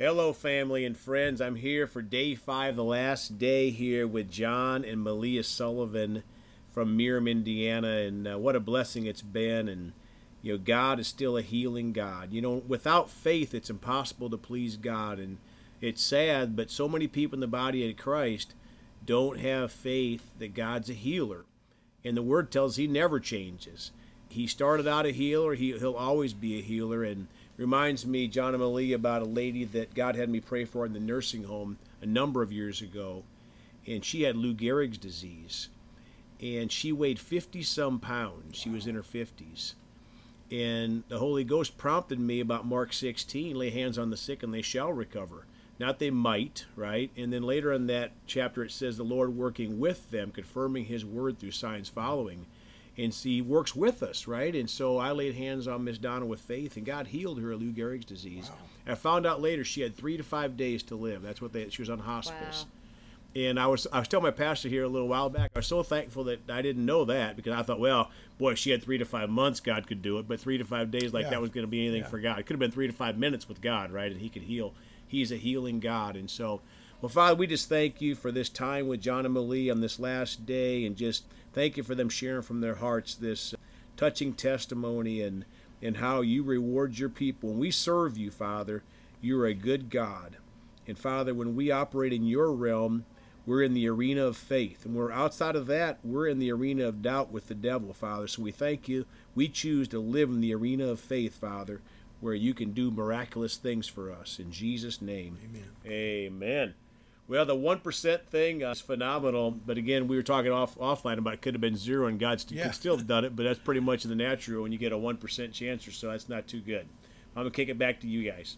Hello, family and friends. I'm here for day five, the last day here with John and Malia Sullivan from Merom, Indiana. And uh, what a blessing it's been. And, you know, God is still a healing God. You know, without faith, it's impossible to please God. And it's sad, but so many people in the body of Christ don't have faith that God's a healer. And the word tells he never changes. He started out a healer, he, he'll always be a healer. And, reminds me, John and Malia, about a lady that God had me pray for in the nursing home a number of years ago. And she had Lou Gehrig's disease. And she weighed 50 some pounds. She was in her 50s. And the Holy Ghost prompted me about Mark 16 lay hands on the sick and they shall recover. Not they might, right? And then later in that chapter it says the Lord working with them, confirming his word through signs following and he works with us, right? And so I laid hands on Miss Donna with faith, and God healed her of Lou Gehrig's disease. Wow. I found out later she had three to five days to live. That's what they. She was on hospice. Wow. And I was I was telling my pastor here a little while back. I was so thankful that I didn't know that because I thought, well, boy, she had three to five months. God could do it, but three to five days like yeah. that was going to be anything yeah. for God. It could have been three to five minutes with God, right? And He could heal. He's a healing God, and so, well, Father, we just thank you for this time with John and Malia on this last day, and just thank you for them sharing from their hearts this uh, touching testimony and, and how you reward your people. When we serve you, Father, you're a good God. And Father, when we operate in your realm, we're in the arena of faith. And we're outside of that, we're in the arena of doubt with the devil, Father. So we thank you. We choose to live in the arena of faith, Father, where you can do miraculous things for us. In Jesus' name. Amen. Amen. Well, the one percent thing uh, is phenomenal, but again, we were talking off offline about it could have been zero, and God st- yeah. could still have done it. But that's pretty much in the natural when you get a one percent chance or so. That's not too good. I'm gonna kick it back to you guys.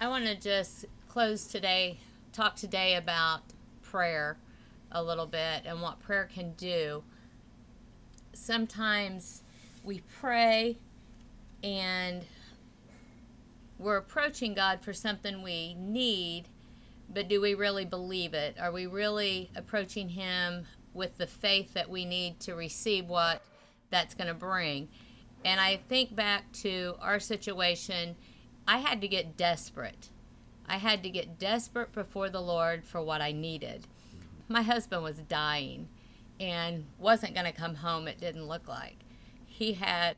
I want to just close today, talk today about prayer a little bit and what prayer can do. Sometimes we pray and we're approaching God for something we need but do we really believe it? Are we really approaching Him with the faith that we need to receive what that's going to bring? And I think back to our situation, I had to get desperate. I had to get desperate before the Lord for what I needed. My husband was dying and wasn't going to come home, it didn't look like. He had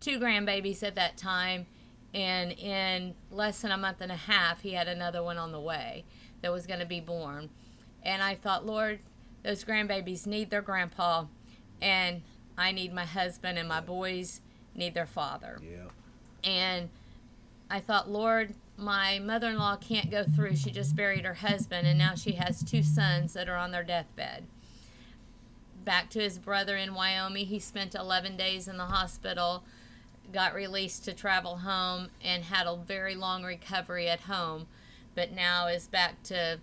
two grandbabies at that time and in less than a month and a half he had another one on the way that was going to be born. And i thought lord those grandbabies need their grandpa and i need my husband and my boys need their father. Yeah. And i thought lord my mother-in-law can't go through. She just buried her husband and now she has two sons that are on their deathbed. Back to his brother in wyoming he spent 11 days in the hospital got released to travel home and had a very long recovery at home, but now is back to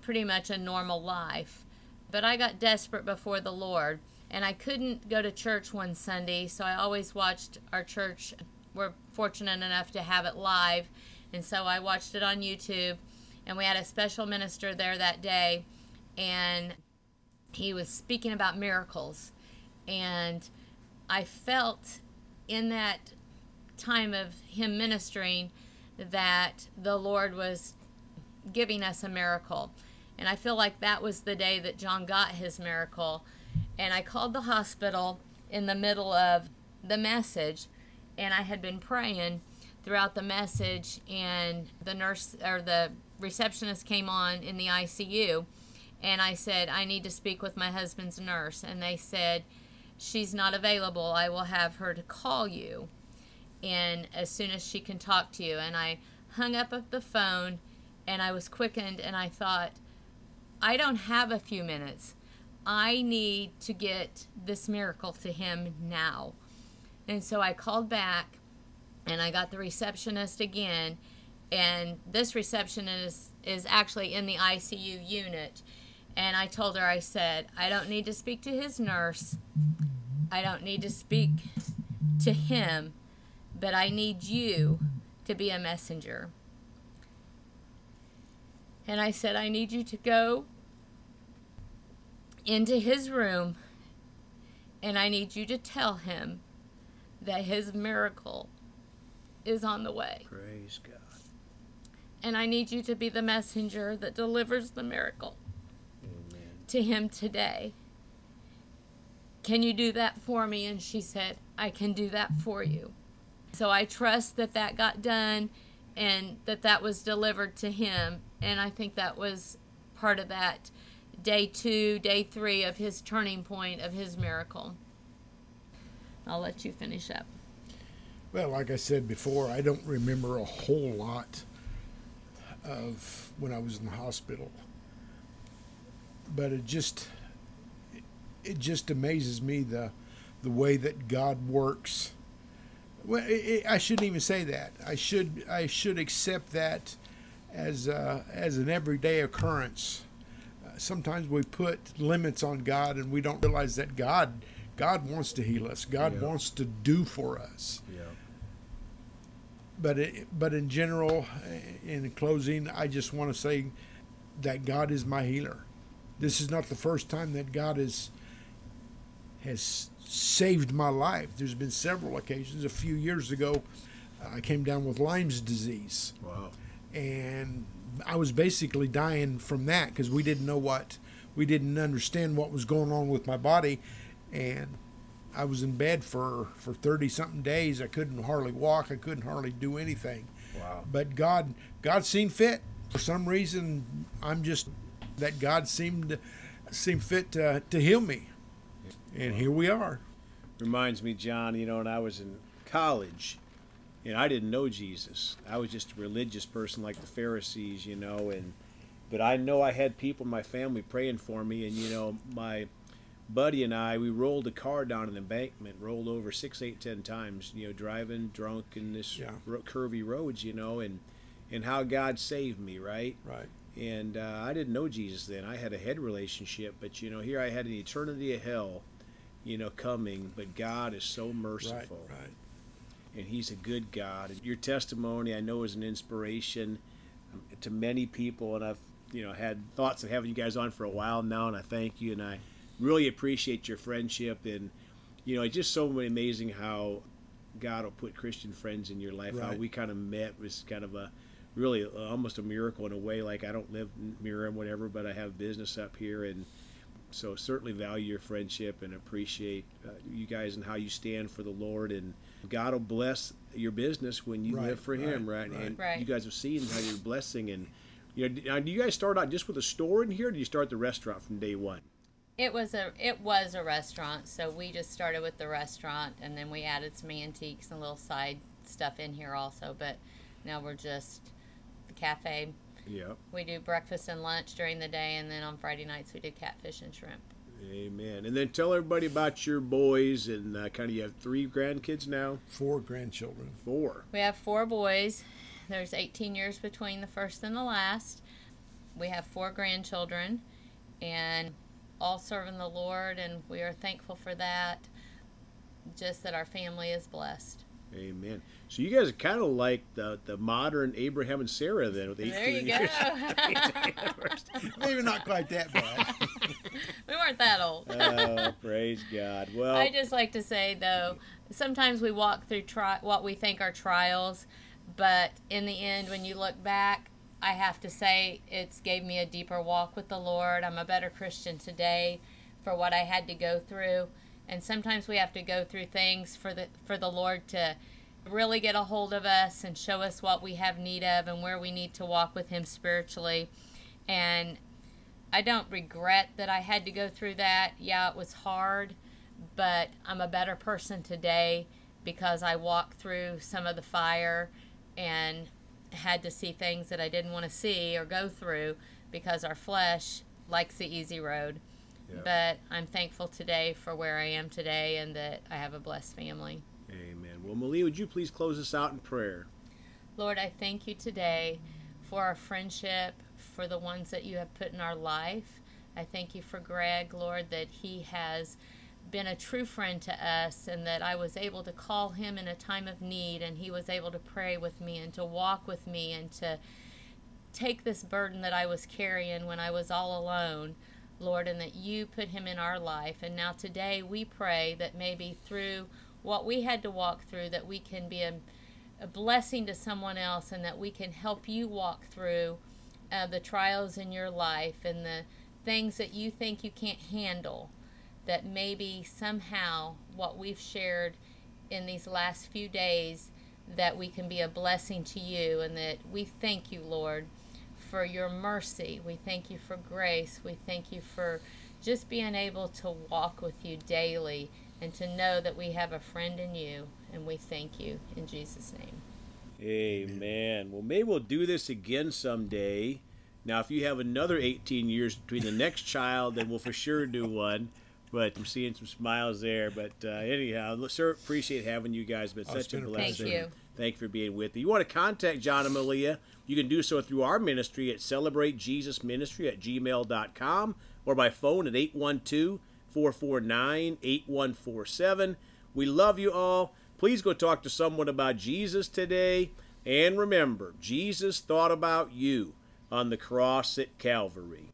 pretty much a normal life. But I got desperate before the Lord, and I couldn't go to church one Sunday, so I always watched our church. We're fortunate enough to have it live, and so I watched it on YouTube. And we had a special minister there that day, and he was speaking about miracles. And I felt in that time of him ministering that the Lord was giving us a miracle. And I feel like that was the day that John got his miracle. And I called the hospital in the middle of the message, and I had been praying throughout the message, and the nurse or the receptionist came on in the ICU. And I said, I need to speak with my husband's nurse. And they said, she's not available, I will have her to call you. And as soon as she can talk to you. And I hung up the phone and I was quickened and I thought, I don't have a few minutes. I need to get this miracle to him now. And so I called back and I got the receptionist again. And this receptionist is actually in the ICU unit. And I told her, I said, I don't need to speak to his nurse. I don't need to speak to him, but I need you to be a messenger. And I said, I need you to go into his room and I need you to tell him that his miracle is on the way. Praise God. And I need you to be the messenger that delivers the miracle Amen. to him today. Can you do that for me? And she said, I can do that for you. So I trust that that got done and that that was delivered to him. And I think that was part of that day two, day three of his turning point of his miracle. I'll let you finish up. Well, like I said before, I don't remember a whole lot of when I was in the hospital. But it just it just amazes me the the way that God works. Well, it, it, I shouldn't even say that. I should I should accept that as uh, as an everyday occurrence. Uh, sometimes we put limits on God, and we don't realize that God God wants to heal us. God Yeah. wants to do for us Yeah. but it, but in general, in closing, I just want to say that God is my healer. This is not the first time that God has has saved my life. There's been several occasions. A few years ago, I came down with Lyme's disease, Wow. and I was basically dying from that because we didn't know what we didn't understand what was going on with my body, and I was in bed for for thirty something days. I couldn't hardly walk. I couldn't hardly do anything. Wow. But God, God seemed fit for some reason. I'm just that God seemed seemed fit to, to heal me, and here we are. reminds me, John, you know, when I was in college, you know, I didn't know Jesus. I was just a religious person like the Pharisees, you know, and but I know I had people in my family praying for me, and you know, my buddy and I, we rolled a car down an embankment, rolled over six, eight, ten times, you know, driving drunk in this Yeah. ro- curvy roads, you know, and and how God saved me, right? Right. and uh, I didn't know Jesus then. I had a head relationship, but you know, here I had an eternity of hell, you know, coming. But God is so merciful, Right. and He's a good God. And your testimony, I know, is an inspiration um, to many people, and I've you know had thoughts of having you guys on for a while now, and I thank you, and I really appreciate your friendship, and you know, it's just so amazing how God will put Christian friends in your life. How we kind of met was kind of a really almost a miracle in a way. Like I don't live near him, whatever, but I have business up here, and so certainly value your friendship and appreciate uh, you guys and how you stand for the Lord. And God will bless your business when you Right, live for Him, right, right? right. And Right. you guys have seen how you're blessing. And you know, do you guys start out just with a store in here? Or do you start the restaurant from day one? It was a it was a restaurant, so we just started with the restaurant, and then we added some antiques and little side stuff in here also. But now we're just the cafe. Yeah. We do breakfast and lunch during the day, and then on Friday nights we do catfish and shrimp. Amen. And then tell everybody about your boys and uh, kind of you have three grandkids now, Four grandchildren. four. We have four boys. There's 18 years between the first and the last. We have four grandchildren, and all serving the Lord, and we are thankful for that. Just that our family is blessed. Amen. So you guys are kind of like the the modern Abraham and Sarah then with 18 There you years. go. Maybe not quite that bad. we weren't that old. oh, praise God. Well, I just like to say though, sometimes we walk through tri- what we think are trials, but in the end, when you look back, I have to say it's gave me a deeper walk with the Lord. I'm a better Christian today for what I had to go through, and sometimes we have to go through things for the for the Lord to really get a hold of us and show us what we have need of and where we need to walk with Him spiritually, and I don't regret that I had to go through that. Yeah, it was hard, but I'm a better person today because I walked through some of the fire and had to see things that I didn't want to see or go through because our flesh likes the easy road. Yeah. But I'm thankful today for where I am today and that I have a blessed family. Amen. Well, Malia, would you please close us out in prayer? Lord, I thank you today for our friendship, for the ones that you have put in our life. I thank you for Greg, Lord, that he has been a true friend to us and that I was able to call him in a time of need and he was able to pray with me and to walk with me and to take this burden that I was carrying when I was all alone, Lord, and that you put him in our life. And now today we pray that maybe through what we had to walk through that we can be a a blessing to someone else and that we can help you walk through uh, the trials in your life and the things that you think you can't handle that maybe somehow what we've shared in these last few days that we can be a blessing to you and that we thank you lord for your mercy we thank you for grace we thank you for just being able to walk with you daily and to know that we have a friend in you and we thank you in jesus name amen well maybe we'll do this again someday now if you have another 18 years between the next child then we'll for sure do one but I'm seeing some smiles there. But uh, anyhow, sir, appreciate having you guys. But oh, such a blessing. Thank you. Thank you for being with me. You want to contact John and Malia? You can do so through our ministry at celebratejesusministry at gmail.com or by phone at 812 449 8147. We love you all. Please go talk to someone about Jesus today. And remember, Jesus thought about you on the cross at Calvary.